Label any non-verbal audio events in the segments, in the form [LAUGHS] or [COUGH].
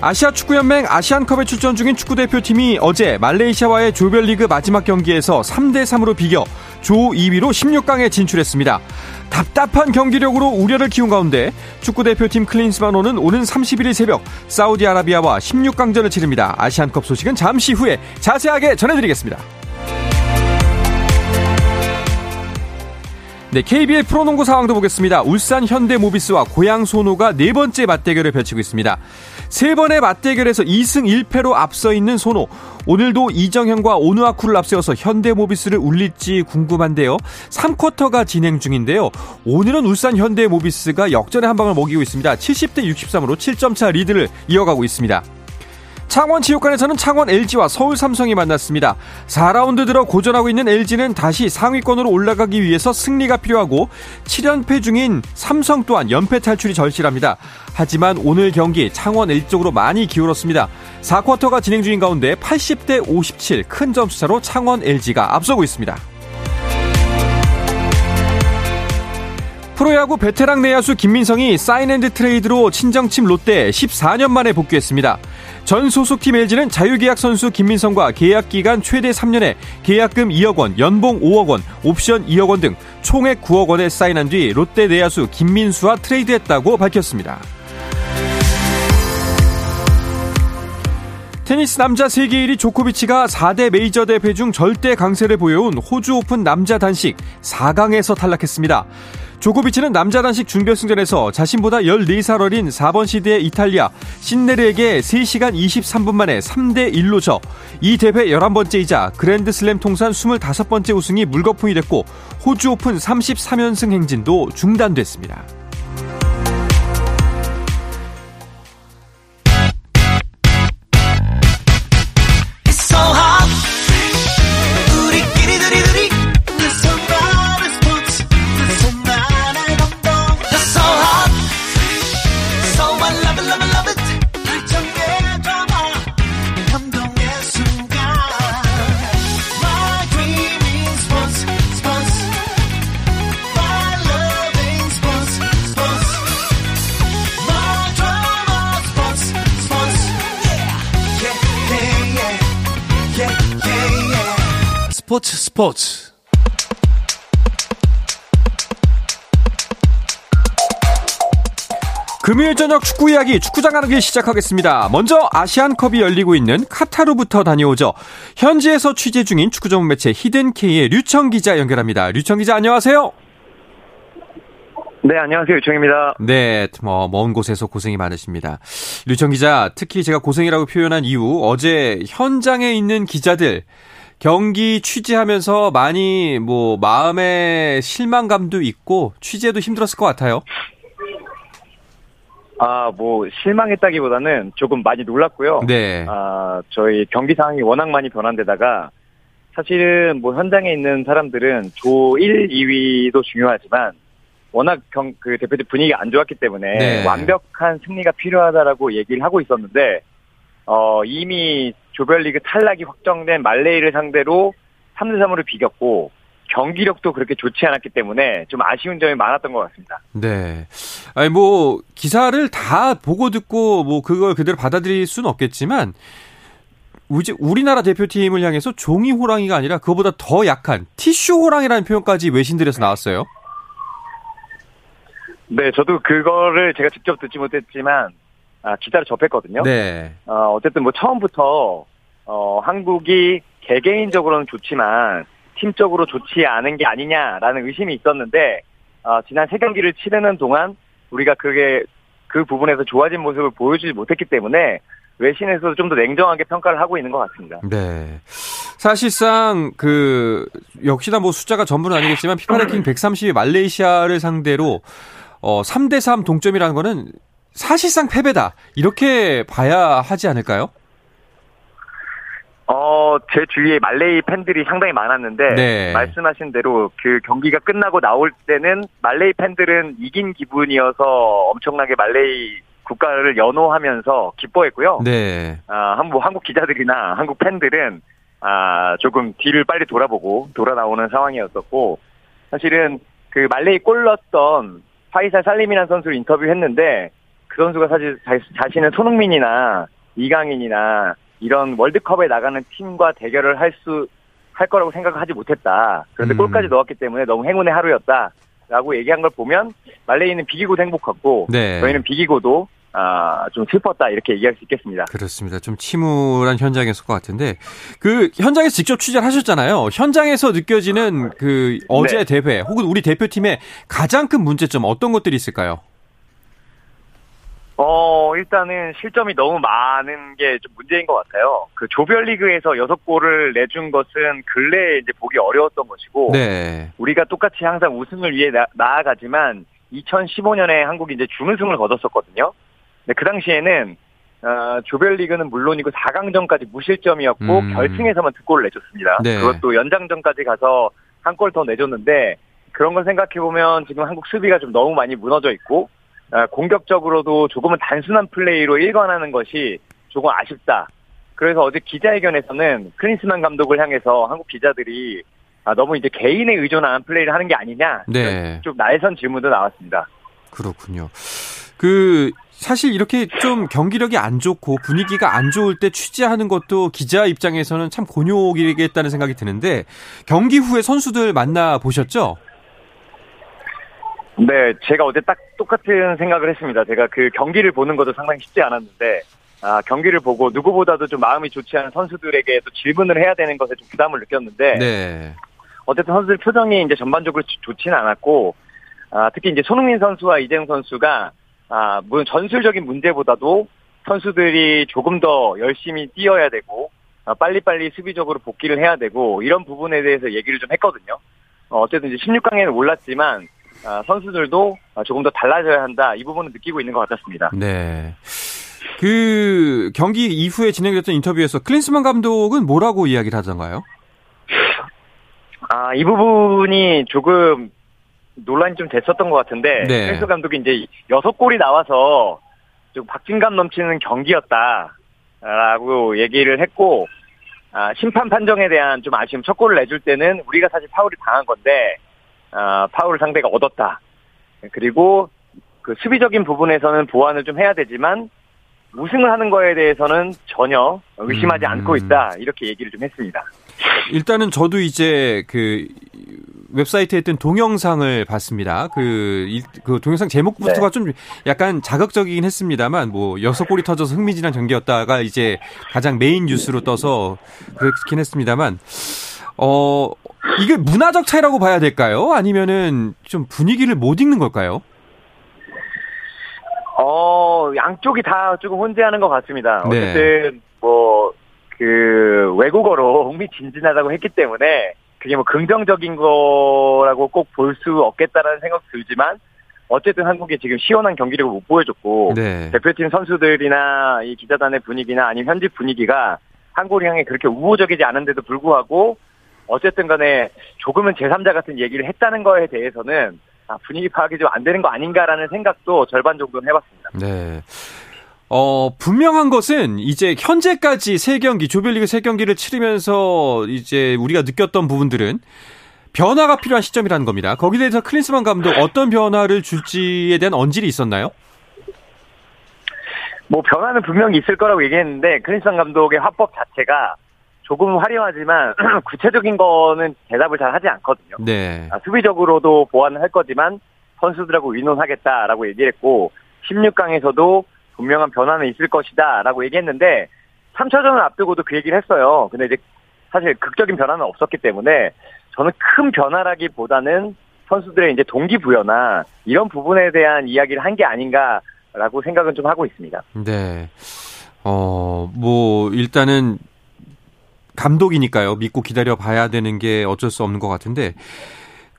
아시아 축구연맹 아시안컵에 출전 중인 축구대표팀이 어제 말레이시아와의 조별리그 마지막 경기에서 3대3으로 비겨 조 2위로 16강에 진출했습니다. 답답한 경기력으로 우려를 키운 가운데 축구대표팀 클린스만호는 오는 31일 새벽 사우디아라비아와 16강전을 치릅니다. 아시안컵 소식은 잠시 후에 자세하게 전해드리겠습니다. 네, KBL 프로농구 상황도 보겠습니다. 울산 현대모비스와 고양 소노가 네 번째 맞대결을 펼치고 있습니다. 세 번의 맞대결에서 2승 1패로 앞서 있는 소노. 오늘도 이정현과 오누아쿠를 앞세워서 현대모비스를 울릴지 궁금한데요. 3쿼터가 진행 중인데요. 오늘은 울산 현대모비스가 역전의 한 방을 먹이고 있습니다. 70대 63으로 7점 차 리드를 이어가고 있습니다. 창원 지옥관에서는 창원 LG와 서울 삼성이 만났습니다. 4라운드 들어 고전하고 있는 LG는 다시 상위권으로 올라가기 위해서 승리가 필요하고 7연패 중인 삼성 또한 연패 탈출이 절실합니다. 하지만 오늘 경기 창원 LG 쪽으로 많이 기울었습니다. 4쿼터가 진행 중인 가운데 80대 57 큰 점수차로 창원 LG가 앞서고 있습니다. 프로야구 베테랑 내야수 김민성이 sign and trade로 친정팀 롯데 14년 만에 복귀했습니다. 전 소속팀 LG는 자유계약 선수 김민성과 계약 기간 최대 3년에 계약금 2억 원, 연봉 5억 원, 옵션 2억 원 등 총액 9억 원에 사인한 뒤 롯데 내야수 김민수와 트레이드했다고 밝혔습니다. 테니스 남자 세계 1위 조코비치가 4대 메이저 대회 중 절대 강세를 보여온 호주 오픈 남자 단식 4강에서 탈락했습니다. 조코비치는 남자 단식 준결승전에서 자신보다 14살 어린 4번 시드의 이탈리아 신네르에게 3시간 23분 만에 3대 1로 져 이 대회 11번째이자 그랜드슬램 통산 25번째 우승이 물거품이 됐고 호주 오픈 33연승 행진도 중단됐습니다. 스포츠 금요일 저녁 축구 이야기 축구장 가는 길 시작하겠습니다. 먼저 아시안컵이 열리고 있는 카타르부터 다녀오죠. 현지에서 취재 중인 축구 전문 매체 히든K의 류청 기자 연결합니다. 류청 기자 안녕하세요. 네, 안녕하세요. 유청입니다. 네, 뭐, 먼 곳에서 고생이 많으십니다. 류청 기자, 특히 제가 고생이라고 표현한 이유, 어제 현장에 있는 기자들, 경기 취재하면서 많이 뭐 마음의 실망감도 있고 취재도 힘들었을 것 같아요. 아, 뭐 실망했다기보다는 조금 많이 놀랐고요. 네. 아, 저희 경기 상황이 워낙 많이 변한 데다가 사실은 뭐 현장에 있는 사람들은 조 1, 2위도 중요하지만 워낙 경, 그 대표팀 분위기가 안 좋았기 때문에 네. 완벽한 승리가 필요하다라고 얘기를 하고 있었는데 어, 이미 조별리그 탈락이 확정된 말레이를 상대로 3대 3으로 비겼고 경기력도 그렇게 좋지 않았기 때문에 좀 아쉬운 점이 많았던 것 같습니다. 네. 아니 뭐 기사를 다 보고 듣고 뭐 그걸 그대로 받아들일 수는 없겠지만 우리나라 대표팀을 향해서 종이 호랑이가 아니라 그거보다 더 약한 티슈 호랑이라는 표현까지 외신들에서 나왔어요. 네, 저도 그거를 제가 직접 듣지 못했지만 아, 기사를 접했거든요. 네. 어, 어쨌든 뭐 처음부터 어, 한국이 개개인적으로는 좋지만 팀적으로 좋지 않은 게 아니냐라는 의심이 있었는데 어, 지난 세 경기를 치르는 동안 우리가 그게 그 부분에서 좋아진 모습을 보여주지 못했기 때문에 외신에서도 좀 더 냉정하게 평가를 하고 있는 것 같습니다. 네. 사실상 그 역시나 뭐 숫자가 전부는 아니겠지만 피파 랭킹 130위 말레이시아를 상대로 어 3대 3 동점이라는 거는 사실상 패배다. 이렇게 봐야 하지 않을까요? 어, 제 주위에 말레이 팬들이 상당히 많았는데 네. 말씀하신 대로 그 경기가 끝나고 나올 때는 말레이 팬들은 이긴 기분이어서 엄청나게 말레이 국가를 연호하면서 기뻐했고요. 네. 아, 한국 한국 기자들이나 한국 팬들은 아, 조금 뒤를 빨리 돌아보고 돌아 나오는 상황이었었고 사실은 그 말레이 골 넣었던 파이살 살림이라는 선수를 인터뷰했는데 그 선수가 사실 자신은 손흥민이나 이강인이나 이런 월드컵에 나가는 팀과 대결을 할 수, 할 거라고 생각하지 못했다. 그런데 음. 골까지 넣었기 때문에 너무 행운의 하루였다. 라고 얘기한 걸 보면 말레이는 비기고도 행복했고 네. 저희는 비기고도 아, 좀 슬펐다 이렇게 얘기할 수 있겠습니다. 그렇습니다. 좀 침울한 현장이었을 것 같은데 그 현장에서 직접 취재를 하셨잖아요. 현장에서 느껴지는 그 어제 네. 대회 혹은 우리 대표팀의 가장 큰 문제점 어떤 것들이 있을까요? 어, 일단은 실점이 너무 많은 게 좀 문제인 것 같아요. 그 조별리그에서 6골을 내준 것은 근래에 이제 보기 어려웠던 것이고, 네. 우리가 똑같이 항상 우승을 위해 나, 나아가지만, 2015년에 한국이 이제 준우승을 거뒀었거든요. 근데 그 당시에는, 어, 조별리그는 물론이고 4강전까지 무실점이었고, 음. 결승에서만 두 골을 내줬습니다. 네. 그것도 연장전까지 가서 한 골 더 내줬는데, 그런 걸 생각해 보면 지금 한국 수비가 좀 너무 많이 무너져 있고, 아, 공격적으로도 조금은 단순한 플레이로 일관하는 것이 조금 아쉽다. 그래서 어제 기자회견에서는 크리스만 감독을 향해서 한국 기자들이 아, 너무 이제 개인에 의존한 플레이를 하는 게 아니냐. 네. 좀 날선 질문도 나왔습니다. 그렇군요. 그 사실 이렇게 좀 경기력이 안 좋고 분위기가 안 좋을 때 취재하는 것도 기자 입장에서는 참 곤욕이겠다는 생각이 드는데 경기 후에 선수들 만나 보셨죠? 네, 제가 어제 딱 똑같은 생각을 했습니다. 제가 그 경기를 보는 것도 상당히 쉽지 않았는데, 아, 경기를 보고 누구보다도 좀 마음이 좋지 않은 선수들에게 또 질문을 해야 되는 것에 좀 부담을 느꼈는데, 네. 어쨌든 선수들 표정이 이제 전반적으로 좋지는 않았고, 아, 특히 이제 손흥민 선수와 이재용 선수가, 아, 물론 전술적인 문제보다도 선수들이 조금 더 열심히 뛰어야 되고, 아, 빨리빨리 수비적으로 복귀를 해야 되고, 이런 부분에 대해서 얘기를 좀 했거든요. 어, 어쨌든 이제 16강에는 올랐지만, 아, 선수들도 조금 더 달라져야 한다 이 부분은 느끼고 있는 것 같았습니다. 네. 그 경기 이후에 진행됐던 인터뷰에서 클린스만 감독은 뭐라고 이야기를 하던가요? 아, 이 부분이 조금 논란이 좀 됐었던 것 같은데 네. 클린스 감독이 이제 여섯 골이 나와서 좀 박진감 넘치는 경기였다라고 얘기를 했고 아, 심판 판정에 대한 좀 아쉬움 첫 골을 내줄 때는 우리가 사실 파울이 당한 건데 아, 파울 상대가 얻었다. 그리고 그 수비적인 부분에서는 보완을 좀 해야 되지만 우승을 하는 거에 대해서는 전혀 의심하지 음. 않고 있다. 이렇게 얘기를 좀 했습니다. 일단은 저도 이제 그 웹사이트에 있던 동영상을 봤습니다. 그, 그 동영상 제목부터가 네. 좀 약간 자극적이긴 했습니다만, 뭐, 여섯 골이 터져서 흥미진한 경기였다가 이제 가장 메인 뉴스로 떠서 그렇긴 했습니다만, 어, 이게 문화적 차이라고 봐야 될까요? 아니면은 좀 분위기를 못 읽는 걸까요? 어, 양쪽이 다 조금 혼재하는 것 같습니다. 네. 어쨌든, 뭐, 그, 외국어로 흥미진진하다고 했기 때문에, 그게 뭐 긍정적인 거라고 꼭 볼 수 없겠다라는 생각 들지만, 어쨌든 한국이 지금 시원한 경기력을 못 보여줬고, 네. 대표팀 선수들이나 이 기자단의 분위기나 아니면 현지 분위기가 한국을 향해 그렇게 우호적이지 않은데도 불구하고, 어쨌든 간에 조금은 제3자 같은 얘기를 했다는 거에 대해서는 아, 분위기 파악이 좀 안 되는 거 아닌가라는 생각도 절반 정도는 해봤습니다. 네. 어, 분명한 것은 이제 현재까지 세 경기, 조별리그 세 경기를 치르면서 이제 우리가 느꼈던 부분들은 변화가 필요한 시점이라는 겁니다. 거기에 대해서 클린스만 감독 어떤 변화를 줄지에 대한 언질이 있었나요? 뭐 변화는 분명히 있을 거라고 얘기했는데 클린스만 감독의 화법 자체가 조금 화려하지만 [CLEARS THROAT] 구체적인 거는 대답을 잘 하지 않거든요. 네. 아, 수비적으로도 보완을 할 거지만 선수들하고 의논하겠다라고 얘기를 했고 16강에서도 분명한 변화는 있을 것이다라고 얘기했는데 3차전을 앞두고도 그 얘기를 했어요. 근데 이제 사실 극적인 변화는 없었기 때문에 저는 큰 변화라기보다는 선수들의 이제 동기부여나 이런 부분에 대한 이야기를 한 게 아닌가라고 생각은 좀 하고 있습니다. 네. 어, 뭐, 일단은 감독이니까요. 믿고 기다려 봐야 되는 게 어쩔 수 없는 것 같은데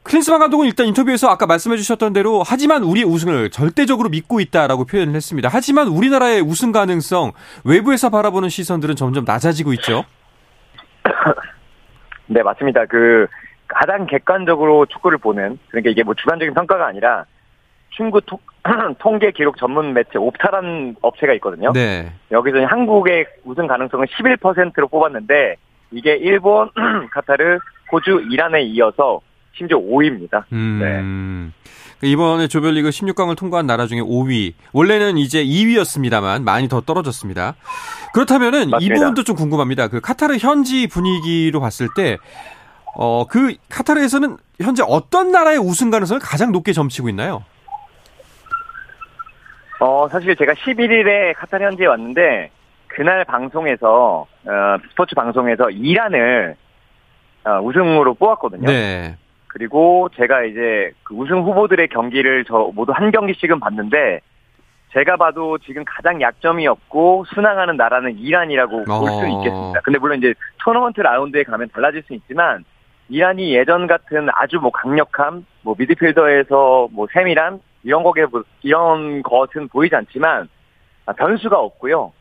클린스만 감독은 일단 인터뷰에서 아까 말씀해 주셨던 대로 하지만 우리의 우승을 절대적으로 믿고 있다라고 표현을 했습니다. 하지만 우리나라의 우승 가능성 외부에서 바라보는 시선들은 점점 낮아지고 있죠. [COUGHS] 네, 맞습니다. 그 가장 객관적으로 축구를 보는 그러니까 이게 뭐 주관적인 평가가 아니라 충구 토, [COUGHS] 통계 기록 전문 매체 옵타라는 업체가 있거든요. 네. 여기서 한국의 우승 가능성은 11%로 뽑았는데 이게 일본, [CLEARS THROAT] 카타르, 호주, 이란에 이어서 심지어 5위입니다. 음. 네. 이번에 조별리그 16강을 통과한 나라 중에 5위. 원래는 이제 2위였습니다만 많이 더 떨어졌습니다. 그렇다면은 맞습니다. 이 부분도 좀 궁금합니다. 그 카타르 현지 분위기로 봤을 때 어, 그 카타르에서는 현재 어떤 나라의 우승 가능성을 가장 높게 점치고 있나요? 어, 사실 제가 11일에 카타르 현지에 왔는데 그날 방송에서 어, 스포츠 방송에서 이란을 어, 우승으로 뽑았거든요. 네. 그리고 제가 이제 그 우승 후보들의 경기를 저 모두 한 경기씩은 봤는데 제가 봐도 지금 가장 약점이 없고 순항하는 나라는 이란이라고 어. 볼수 있겠습니다. 근데 물론 이제 토너먼트 라운드에 가면 달라질 수 있지만 이란이 예전 같은 아주 뭐 강력함, 뭐 미드필더에서 뭐 세밀한 이런 거에 이런 것은 보이지 않지만 아, 변수가 없고요.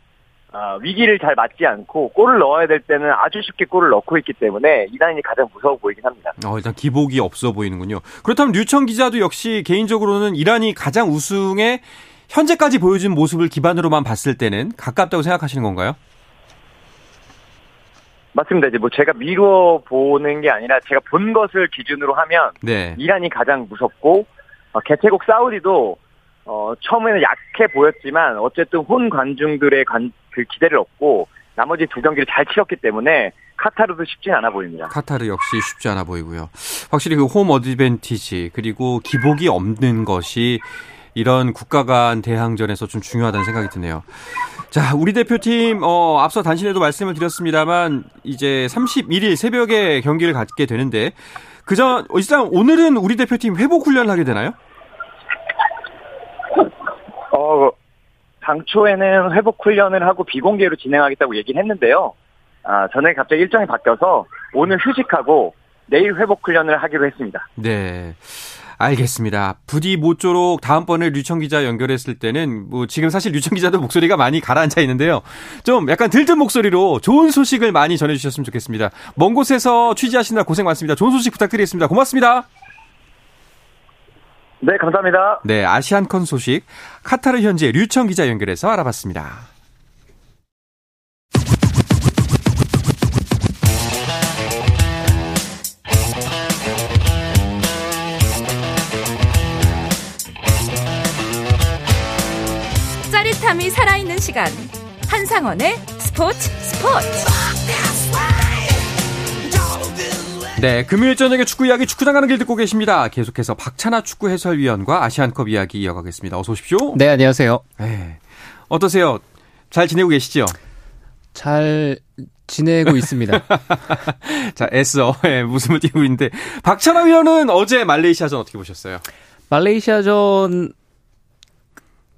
아, 위기를 잘 맞지 않고 골을 넣어야 될 때는 아주 쉽게 골을 넣고 있기 때문에 이란이 가장 무서워 보이긴 합니다. 어, 일단 기복이 없어 보이는군요. 그렇다면 류청 기자도 역시 개인적으로는 이란이 가장 우승에 현재까지 보여준 모습을 기반으로만 봤을 때는 가깝다고 생각하시는 건가요? 맞습니다. 이제 뭐 제가 미루어 보는 게 아니라 제가 본 것을 기준으로 하면 네. 이란이 가장 무섭고 어, 개최국 사우디도 어, 처음에는 약해 보였지만 어쨌든 혼 관중들의 관, 그 기대를 얻고 나머지 두 경기를 잘 치렀기 때문에 카타르도 쉽지 않아 보입니다. 카타르 역시 쉽지 않아 보이고요. 확실히 그 홈 어드밴티지 그리고 기복이 없는 것이 이런 국가 간 대항전에서 좀 중요하다는 생각이 드네요. 자, 우리 대표팀 어 앞서 단신에도 말씀을 드렸습니다만 이제 31일 새벽에 경기를 갖게 되는데 그전 일단 오늘은 우리 대표팀 회복 훈련을 하게 되나요? 어, 당초에는 회복 훈련을 하고 비공개로 진행하겠다고 얘기를 했는데요. 아, 저는 갑자기 일정이 바뀌어서 오늘 휴식하고 내일 회복 훈련을 하기로 했습니다. 네. 알겠습니다. 부디 모쪼록 다음번에 류청 기자 연결했을 때는 뭐 지금 사실 류청 기자도 목소리가 많이 가라앉아 있는데요. 좀 약간 들뜬 목소리로 좋은 소식을 많이 전해 주셨으면 좋겠습니다. 먼 곳에서 취재하시느라 고생 많습니다. 좋은 소식 부탁드리겠습니다. 고맙습니다. 네, 감사합니다. 네, 아시안컨 소식 카타르 현지의 류청 기자 연결해서 알아봤습니다. 짜릿함이 살아있는 시간 한상원의 스포츠 스포츠 네, 금요일 저녁에 축구 이야기 축구장 가는 길 듣고 계십니다. 계속해서 박찬아 축구 해설위원과 아시안컵 이야기 이어가겠습니다. 어서 오십시오. 네, 안녕하세요. 네. 어떠세요? 잘 지내고 계시죠? 잘 지내고 있습니다. [LAUGHS] 자, 애써 네, 웃음을 띄고 있는데 박찬아 위원은 어제 말레이시아전 어떻게 보셨어요? 말레이시아전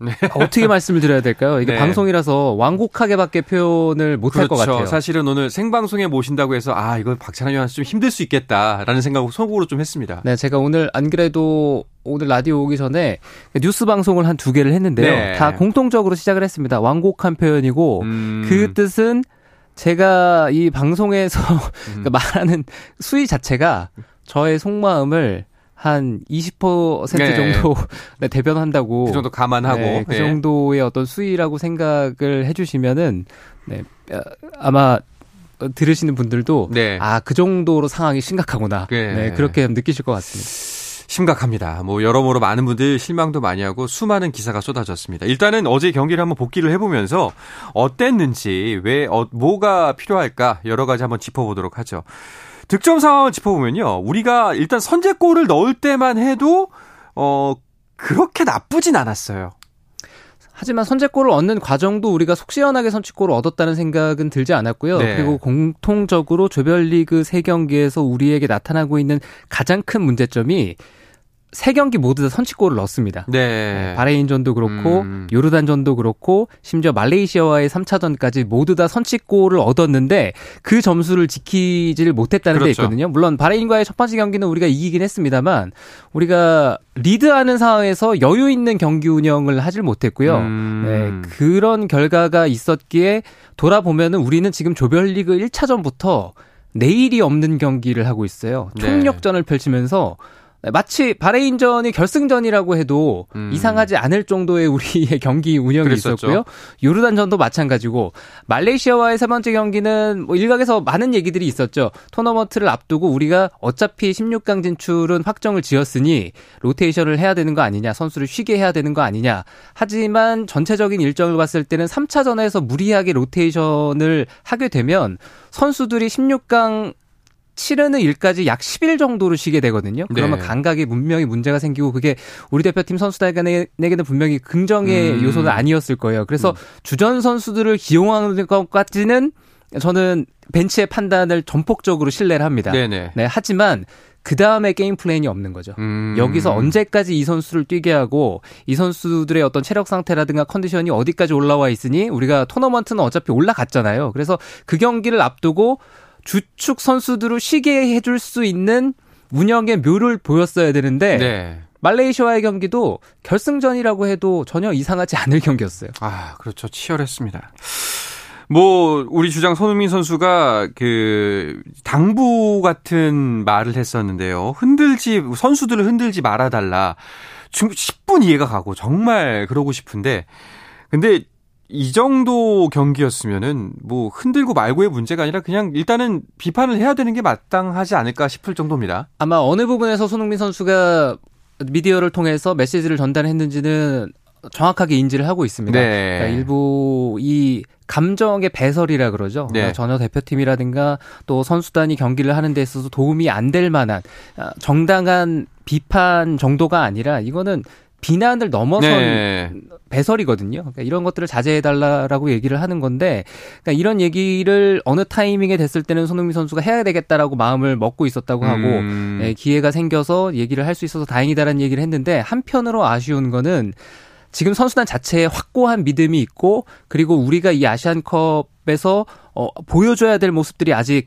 네. 어떻게 말씀을 드려야 될까요? 이게 네. 방송이라서 완곡하게밖에 표현을 못할 그렇죠. 것 같아요. 사실은 오늘 생방송에 모신다고 해서 아 이거 박찬하 위원한테 좀 힘들 수 있겠다라는 생각을 속으로 좀 했습니다. 네, 제가 오늘 안 그래도 오늘 라디오 오기 전에 뉴스 방송을 한 두 개를 했는데요. 네. 다 공통적으로 시작을 했습니다. 완곡한 표현이고 음. 그 뜻은 제가 이 방송에서 [LAUGHS] 음. 말하는 수위 자체가 저의 속마음을 한 20% 네. 정도 [LAUGHS] 네, 대변한다고. 그 정도 감안하고. 네, 그 네. 정도의 어떤 수위라고 생각을 해주시면은, 네, 어, 아마 들으시는 분들도 네. 아, 그 정도로 상황이 심각하구나. 네. 네, 그렇게 느끼실 것 같습니다. 심각합니다. 뭐 여러모로 많은 분들 실망도 많이 하고 수많은 기사가 쏟아졌습니다. 일단은 어제 경기를 한번 복귀를 해보면서 어땠는지 왜 어, 뭐가 필요할까 여러 가지 한번 짚어보도록 하죠. 득점 상황을 짚어보면요. 우리가 일단 선제골을 넣을 때만 해도 어 그렇게 나쁘진 않았어요. 하지만 선제골을 얻는 과정도 우리가 속 시원하게 선취골을 얻었다는 생각은 들지 않았고요. 네. 그리고 공통적으로 조별리그 3경기에서 우리에게 나타나고 있는 가장 큰 문제점이 세 경기 모두 다 선취골을 넣었습니다. 네. 바레인전도 그렇고 음. 요르단전도 그렇고 심지어 말레이시아와의 3차전까지 모두 다 선취골을 얻었는데 그 점수를 지키지를 못했다는 그렇죠. 데 있거든요. 물론 바레인과의 첫 번째 경기는 우리가 이기긴 했습니다만 우리가 리드하는 상황에서 여유 있는 경기 운영을 하질 못했고요. 음. 네, 그런 결과가 있었기에 돌아보면은 우리는 지금 조별리그 1차전부터 내일이 없는 경기를 하고 있어요. 네. 총력전을 펼치면서 네, 마치 바레인전이 결승전이라고 해도 음. 이상하지 않을 정도의 우리의 [LAUGHS] 경기 운영이 그랬었죠. 있었고요. 요르단전도 마찬가지고 말레이시아와의 세 번째 경기는 뭐 일각에서 많은 얘기들이 있었죠. 토너먼트를 앞두고 우리가 어차피 16강 진출은 확정을 지었으니 로테이션을 해야 되는 거 아니냐, 선수를 쉬게 해야 되는 거 아니냐. 하지만 전체적인 일정을 봤을 때는 3차전에서 무리하게 로테이션을 하게 되면 선수들이 16강 치르는 일까지 약 10일 정도로 쉬게 되거든요. 그러면 네. 감각에 분명히 문제가 생기고 그게 우리 대표팀 선수들에게는 분명히 긍정의 음. 요소는 아니었을 거예요. 그래서 음. 주전 선수들을 기용하는 것까지는 저는 벤치의 판단을 전폭적으로 신뢰를 합니다. 네네. 네, 하지만 그 다음에 게임 플랜이 없는 거죠. 음. 여기서 언제까지 이 선수를 뛰게 하고 이 선수들의 어떤 체력 상태라든가 컨디션이 어디까지 올라와 있으니 우리가 토너먼트는 어차피 올라갔잖아요. 그래서 그 경기를 앞두고 주축 선수들을 쉬게 해줄 수 있는 운영의 묘를 보였어야 되는데 네. 말레이시아와의 경기도 결승전이라고 해도 전혀 이상하지 않을 경기였어요. 아, 그렇죠. 치열했습니다. 뭐 우리 주장 손흥민 선수가 그 당부 같은 말을 했었는데요. 흔들지 선수들을 흔들지 말아 달라. 10분 이해가 가고 정말 그러고 싶은데 근데 이 정도 경기였으면은 뭐 흔들고 말고의 문제가 아니라 그냥 일단은 비판을 해야 되는 게 마땅하지 않을까 싶을 정도입니다. 아마 어느 부분에서 손흥민 선수가 미디어를 통해서 메시지를 전달했는지는 정확하게 인지를 하고 있습니다. 네. 그러니까 일부 이 감정의 배설이라 그러죠. 네. 그러니까 전혀 대표팀이라든가 또 선수단이 경기를 하는 데 있어서 도움이 안 될 만한 아, 정당한 비판 정도가 아니라 이거는 비난을 넘어선 네. 배설이거든요. 그러니까 이런 것들을 자제해달라라고 얘기를 하는 건데, 그러니까 이런 얘기를 어느 타이밍에 됐을 때는 손흥민 선수가 해야 되겠다라고 마음을 먹고 있었다고 하고, 음. 네, 기회가 생겨서 얘기를 할 수 있어서 다행이다라는 얘기를 했는데, 한편으로 아쉬운 거는 지금 선수단 자체에 확고한 믿음이 있고, 그리고 우리가 이 아시안컵에서 어, 보여줘야 될 모습들이 아직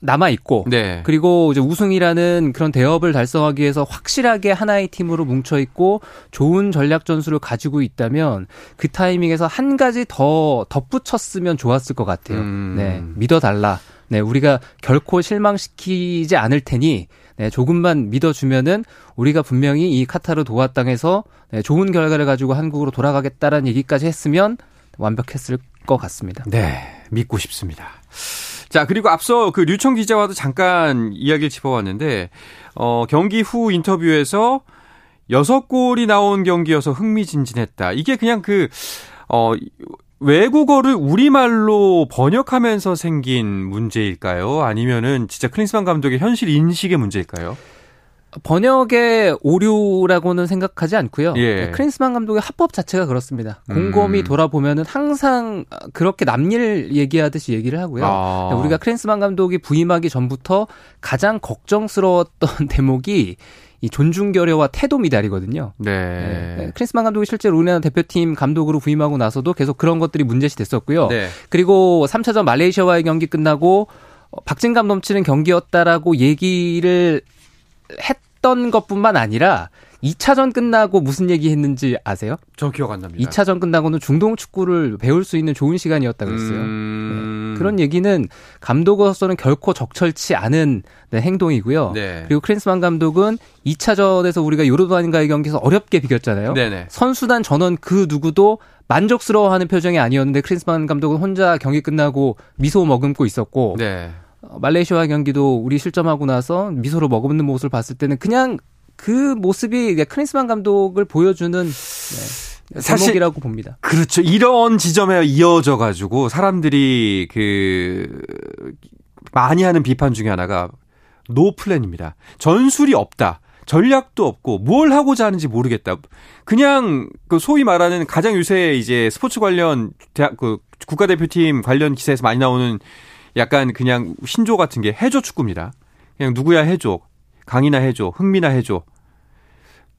남아 있고 네. 그리고 이제 우승이라는 그런 대업을 달성하기 위해서 확실하게 하나의 팀으로 뭉쳐 있고 좋은 전략 전술을 가지고 있다면 그 타이밍에서 한 가지 더 덧붙였으면 좋았을 것 같아요. 음. 네, 믿어 달라. 네, 우리가 결코 실망시키지 않을 테니 네, 조금만 믿어주면은 우리가 분명히 이 카타르 도하 땅에서 네, 좋은 결과를 가지고 한국으로 돌아가겠다라는 얘기까지 했으면 완벽했을 것 같습니다. 네, 믿고 싶습니다. 자, 그리고 앞서 그 류청 기자와도 잠깐 이야기를 짚어봤는데, 어, 경기 후 인터뷰에서 여섯 골이 나온 경기여서 흥미진진했다. 이게 그냥 그, 어, 외국어를 우리말로 번역하면서 생긴 문제일까요? 아니면은 진짜 클린스만 감독의 현실 인식의 문제일까요? 번역의 오류라고는 생각하지 않고요. 예. 크린스만 감독의 합법 자체가 그렇습니다. 곰곰이 음. 돌아보면은 항상 그렇게 남일 얘기하듯이 얘기를 하고요. 아. 우리가 크린스만 감독이 부임하기 전부터 가장 걱정스러웠던 [LAUGHS] 대목이 이 존중 결여와 태도 미달이거든요. 네. 네. 크리스만 감독이 실제로 우리나라 대표팀 감독으로 부임하고 나서도 계속 그런 것들이 문제시 됐었고요. 네. 그리고 3차전 말레이시아와의 경기 끝나고 박진감 넘치는 경기였다라고 얘기를 했던 것뿐만 아니라 2차전 끝나고 무슨 얘기 했는지 아세요? 저 기억 안 납니다. 2차전 끝나고는 중동 축구를 배울 수 있는 좋은 시간이었다 그랬어요. 음... 네. 그런 얘기는 감독으로서는 결코 적절치 않은 네, 행동이고요. 네. 그리고 크린스만 감독은 2차전에서 우리가 요르단과의 경기에서 어렵게 비겼잖아요. 네네. 선수단 전원 그 누구도 만족스러워하는 표정이 아니었는데 크린스만 감독은 혼자 경기 끝나고 미소 머금고 있었고 네. 어, 말레이시아 경기도 우리 실점하고 나서 미소를 머금는 모습을 봤을 때는 그냥 그 모습이 클린스만 감독을 보여주는 네, 사실이라고 봅니다. 그렇죠. 이런 지점에 이어져 가지고 사람들이 그 많이 하는 비판 중에 하나가 no plan입니다. 전술이 없다. 전략도 없고 뭘 하고자 하는지 모르겠다. 그냥 그 소위 말하는 가장 요새 이제 스포츠 관련 대학 그 국가대표팀 관련 기사에서 많이 나오는 약간 그냥 신조 같은 게 해줘 축구입니다. 그냥 누구야 해줘. 강이나 해줘. 흥미나 해줘.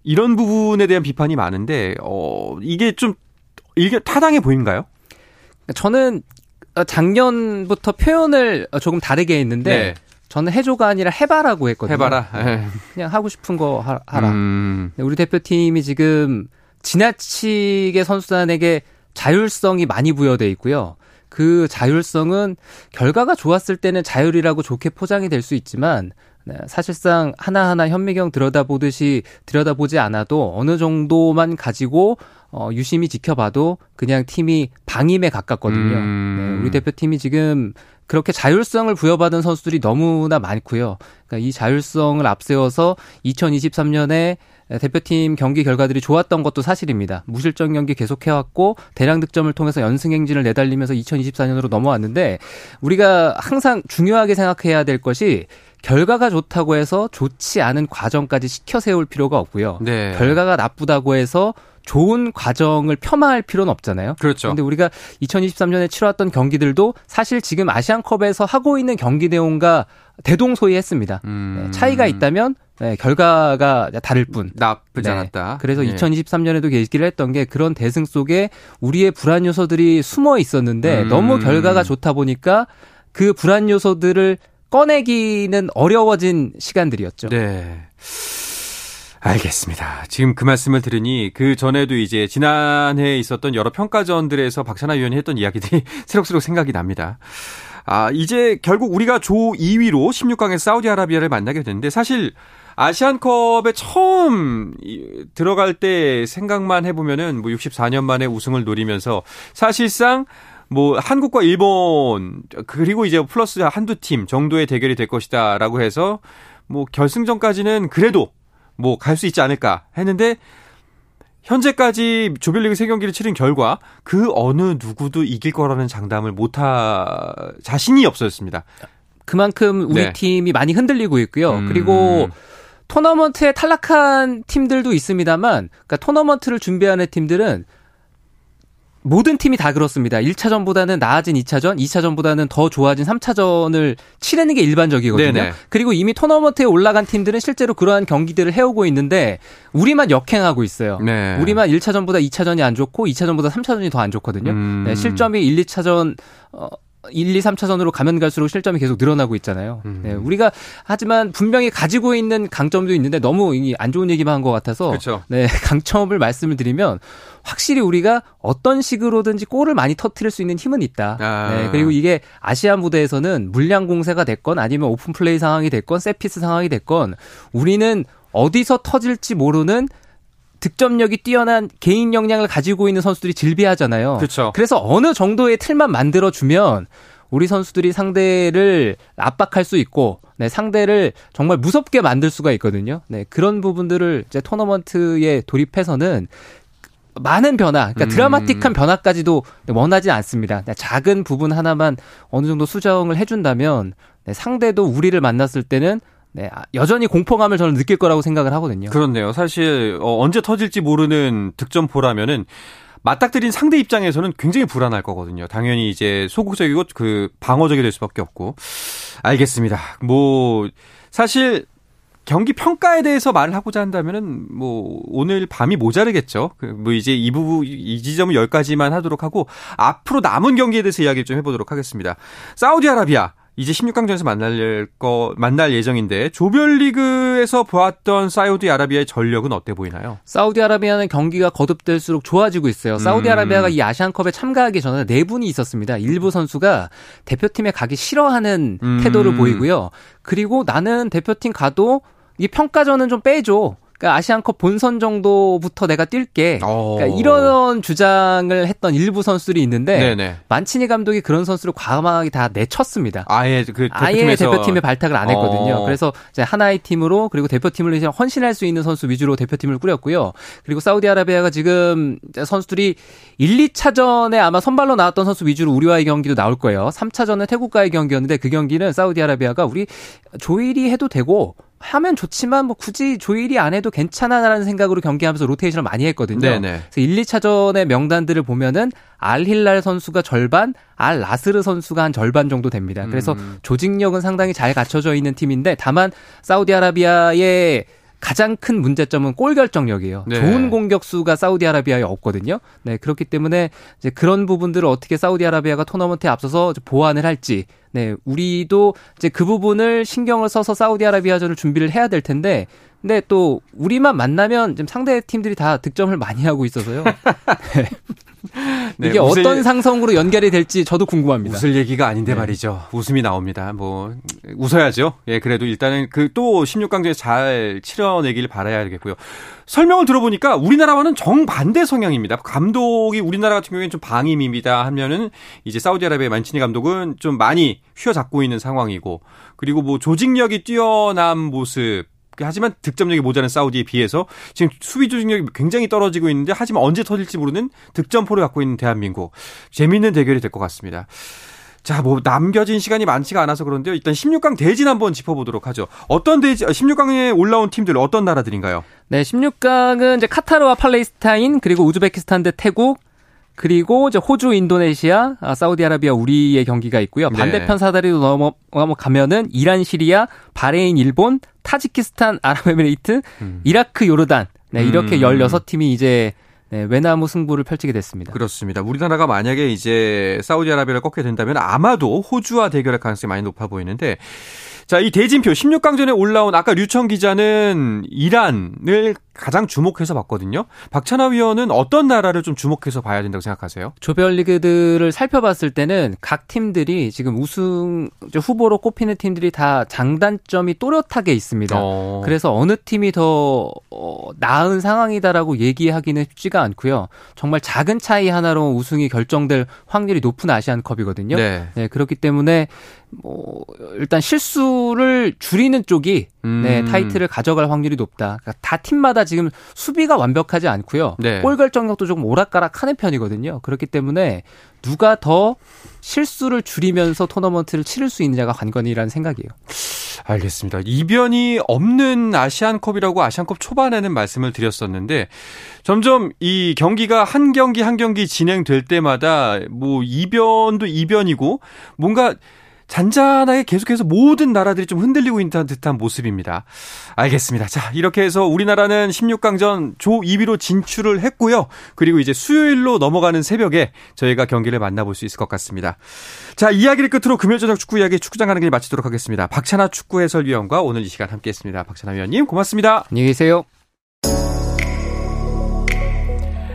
이런 부분에 대한 비판이 많은데, 어, 이게 좀, 이게 타당해 보인가요? 저는 작년부터 표현을 조금 다르게 했는데, 네. 저는 해줘가 아니라 해봐라고 했거든요. 해봐라. 네. 그냥 하고 싶은 거 하 라. 음. 우리 대표팀이 지금 지나치게 선수단에게 자율성이 많이 부여돼 있고요. 그 자율성은 결과가 좋았을 때는 자율이라고 좋게 포장이 될 수 있지만 네, 사실상 하나하나 현미경 들여다보듯이 들여다보지 않아도 어느 정도만 가지고 어, 유심히 지켜봐도 그냥 팀이 방임에 가깝거든요. 음. 네, 우리 대표팀이 지금 그렇게 자율성을 부여받은 선수들이 너무나 많고요. 그러니까 이 자율성을 앞세워서 2023년에 대표팀 경기 결과들이 좋았던 것도 사실입니다. 무실점 경기 계속해왔고 대량 득점을 통해서 연승 행진을 내달리면서 2024년으로 넘어왔는데 우리가 항상 중요하게 생각해야 될 것이 결과가 좋다고 해서 좋지 않은 과정까지 시켜 세울 필요가 없고요. 네. 결과가 나쁘다고 해서 좋은 과정을 폄하할 필요는 없잖아요. 그렇죠. 근데 우리가 2023년에 치러왔던 경기들도 사실 지금 아시안컵에서 하고 있는 경기 내용과 대동소이했습니다. 음. 네, 차이가 있다면 네, 결과가 다를 뿐. 나쁘지 네. 않았다. 그래서 네. 2023년에도 얘기를 했던 게 그런 대승 속에 우리의 불안 요소들이 숨어 있었는데 음. 너무 결과가 좋다 보니까 그 불안 요소들을 꺼내기는 어려워진 시간들이었죠. 네. 알겠습니다. 지금 그 말씀을 들으니 그 전에도 이제 지난해에 있었던 여러 평가전들에서 박찬하 위원이 했던 이야기들이 [LAUGHS] 새록새록 생각이 납니다. 아, 이제 결국 우리가 조 2위로 16강에 사우디아라비아를 만나게 됐는데 사실 아시안컵에 처음 들어갈 때 생각만 해보면은 뭐 64년 만에 우승을 노리면서 사실상 뭐 한국과 일본 그리고 이제 플러스 한두 팀 정도의 대결이 될 것이다라고 해서 뭐 결승전까지는 그래도 뭐 갈 수 있지 않을까 했는데 현재까지 조별리그 세 경기를 치른 결과 그 어느 누구도 이길 거라는 장담을 못하 자신이 없었습니다. 그만큼 우리 네. 팀이 많이 흔들리고 있고요. 음. 그리고 토너먼트에 탈락한 팀들도 있습니다만, 그러니까 토너먼트를 준비하는 팀들은 모든 팀이 다 그렇습니다. 1차전보다는 나아진 2차전, 2차전보다는 더 좋아진 3차전을 치르는 게 일반적이거든요. 네네. 그리고 이미 토너먼트에 올라간 팀들은 실제로 그러한 경기들을 해오고 있는데 우리만 역행하고 있어요. 네. 우리만 1차전보다 2차전이 안 좋고 2차전보다 3차전이 더 안 좋거든요. 음. 네, 실점이 1, 2차전 어, 1, 2, 3차전으로 가면 갈수록 실점이 계속 늘어나고 있잖아요. 음. 네, 우리가 하지만 분명히 가지고 있는 강점도 있는데 너무 안 좋은 얘기만 한 것 같아서 그렇죠. 네, [LAUGHS] 강점을 말씀을 드리면 확실히 우리가 어떤 식으로든지 골을 많이 터트릴 수 있는 힘은 있다. 아. 네, 그리고 이게 아시아 무대에서는 물량 공세가 됐건 아니면 open play 상황이 됐건 set piece 상황이 됐건 우리는 어디서 터질지 모르는 득점력이 뛰어난 개인 역량을 가지고 있는 선수들이 즐비하잖아요. 그렇죠. 그래서 어느 정도의 틀만 만들어 주면 우리 선수들이 상대를 압박할 수 있고 네, 상대를 정말 무섭게 만들 수가 있거든요. 네, 그런 부분들을 이제 토너먼트에 돌입해서는 많은 변화, 그러니까 음. 드라마틱한 변화까지도 원하지 않습니다. 작은 부분 하나만 어느 정도 수정을 해준다면 네, 상대도 우리를 만났을 때는 네, 아, 여전히 공포감을 저는 느낄 거라고 생각을 하거든요. 그렇네요. 사실 어, 언제 터질지 모르는 득점포라면은 맞닥뜨린 상대 입장에서는 굉장히 불안할 거거든요. 당연히 이제 소극적이고 그 방어적이 될 수밖에 없고. 알겠습니다. 뭐 사실 경기 평가에 대해서 말을 하고자 한다면은 뭐 오늘 밤이 모자르겠죠. 그뭐 이제 이 부분 이 지점을 여기까지만 하도록 하고 앞으로 남은 경기에 대해서 이야기를 좀 해보도록 하겠습니다. 사우디아라비아 이제 16강전에서 만날 거 만날 예정인데 조별리그에서 보았던 사우디아라비아의 전력은 어때 보이나요? 사우디아라비아는 경기가 거듭될수록 좋아지고 있어요. 사우디아라비아가 음. 이 아시안컵에 참가하기 전에 네 분이 있었습니다. 일부 선수가 대표팀에 가기 싫어하는 음. 태도를 보이고요. 그리고 나는 대표팀 가도 이 평가전은 좀 빼줘. 그러니까 아시안컵 본선 정도부터 내가 뛸게. 어. 그러니까 이런 주장을 했던 일부 선수들이 있는데 네네. 만치니 감독이 그런 선수를 과감하게 다 내쳤습니다. 아예 그 대표팀에서 아예 대표팀에 발탁을 안 했거든요. 어. 그래서 이제 하나의 팀으로 그리고 대표팀을 이제 헌신할 수 있는 선수 위주로 대표팀을 꾸렸고요. 그리고 사우디아라비아가 지금 선수들이 1, 2차전에 아마 선발로 나왔던 선수 위주로 우리와의 경기도 나올 거예요. 3차전은 태국과의 경기였는데 그 경기는 사우디아라비아가 우리 조일이 해도 되고 하면 좋지만 뭐 굳이 조일이 안 해도 괜찮아라는 생각으로 경기하면서 로테이션을 많이 했거든요. 네네. 그래서 1, 2차전의 명단들을 보면은 알힐랄 선수가 절반, 알 라스르 선수가 한 절반 정도 됩니다. 그래서 음. 조직력은 상당히 잘 갖춰져 있는 팀인데 다만 사우디아라비아의 가장 큰 문제점은 골 결정력이에요. 네. 좋은 공격수가 사우디아라비아에 없거든요. 네, 그렇기 때문에 이제 그런 부분들을 어떻게 사우디아라비아가 토너먼트에 앞서서 보완을 할지 네, 우리도 이제 그 부분을 신경을 써서 사우디아라비아전을 준비를 해야 될 텐데 근데 또 우리만 만나면 지금 상대 팀들이 다 득점을 많이 하고 있어서요. [LAUGHS] 네. 네, 이게 웃을, 어떤 상성으로 연결이 될지 저도 궁금합니다. 웃을 얘기가 아닌데 네. 말이죠. 웃음이 나옵니다. 뭐 웃어야죠. 예, 그래도 일단은 그 또 16강전에 잘 치러내길 바라야겠고요. 설명을 들어보니까 우리나라와는 정반대 성향입니다. 감독이 우리나라 같은 경우에는 좀 방임입니다 하면은 이제 사우디아라비아 만치니 감독은 좀 많이 휘어잡고 있는 상황이고 그리고 뭐 조직력이 뛰어난 모습 하지만 득점력이 모자란 사우디에 비해서 지금 수비 조직력이 굉장히 떨어지고 있는데 하지만 언제 터질지 모르는 득점포를 갖고 있는 대한민국 재미있는 대결이 될 것 같습니다. 자, 뭐 남겨진 시간이 많지가 않아서 그런데요. 일단 16강 대진 한번 짚어보도록 하죠. 어떤 대진 16강에 올라온 팀들 어떤 나라들인가요? 네, 16강은 이제 카타르와 팔레스타인 그리고 우즈베키스탄 대 태국 그리고 이제 호주, 인도네시아, 아, 사우디아라비아, 우리의 경기가 있고요. 네. 반대편 사다리로 넘어, 넘어 가면은 이란, 시리아, 바레인, 일본, 타지키스탄, 아랍에미레이트, 음. 이라크, 요르단. 네, 이렇게 음. 16팀이 이제 네, 외나무 승부를 펼치게 됐습니다. 그렇습니다. 우리나라가 만약에 이제 사우디아라비아를 꺾게 된다면 아마도 호주와 대결할 가능성이 많이 높아 보이는데 자, 이 대진표 16강전에 올라온 아까 류청 기자는 이란을 가장 주목해서 봤거든요. 박찬하 위원은 어떤 나라를 좀 주목해서 봐야 된다고 생각하세요? 조별리그들을 살펴봤을 때는 각 팀들이 지금 우승 후보로 꼽히는 팀들이 다 장단점이 또렷하게 있습니다. 어. 그래서 어느 팀이 더 어, 나은 상황이다라고 얘기하기는 쉽지가 않고요. 정말 작은 차이 하나로 우승이 결정될 확률이 높은 아시안컵이거든요. 네. 네 그렇기 때문에 뭐 일단 실수를 줄이는 쪽이 네, 음. 네, 타이틀을 가져갈 확률이 높다. 그러니까 다 팀마다 지금 수비가 완벽하지 않고요. 네. 골 결정력도 조금 오락가락하는 편이거든요. 그렇기 때문에 누가 더 실수를 줄이면서 토너먼트를 치를 수 있느냐가 관건이라는 생각이에요. 알겠습니다. 이변이 없는 아시안컵이라고 아시안컵 초반에는 말씀을 드렸었는데 점점 이 경기가 한 경기 한 경기 진행될 때마다 뭐 이변도 이변이고 뭔가 잔잔하게 계속해서 모든 나라들이 좀 흔들리고 있는 듯한 모습입니다. 알겠습니다. 자, 이렇게 해서 우리나라는 16강전 조 2위로 진출을 했고요. 그리고 이제 수요일로 넘어가는 새벽에 저희가 경기를 만나볼 수 있을 것 같습니다. 자, 이야기를 끝으로 금요일 저녁 축구 이야기 축구장 가는 길 마치도록 하겠습니다. 박찬아 축구 해설위원과 오늘 이 시간 함께 했습니다. 박찬아 위원님 고맙습니다. 안녕히 계세요.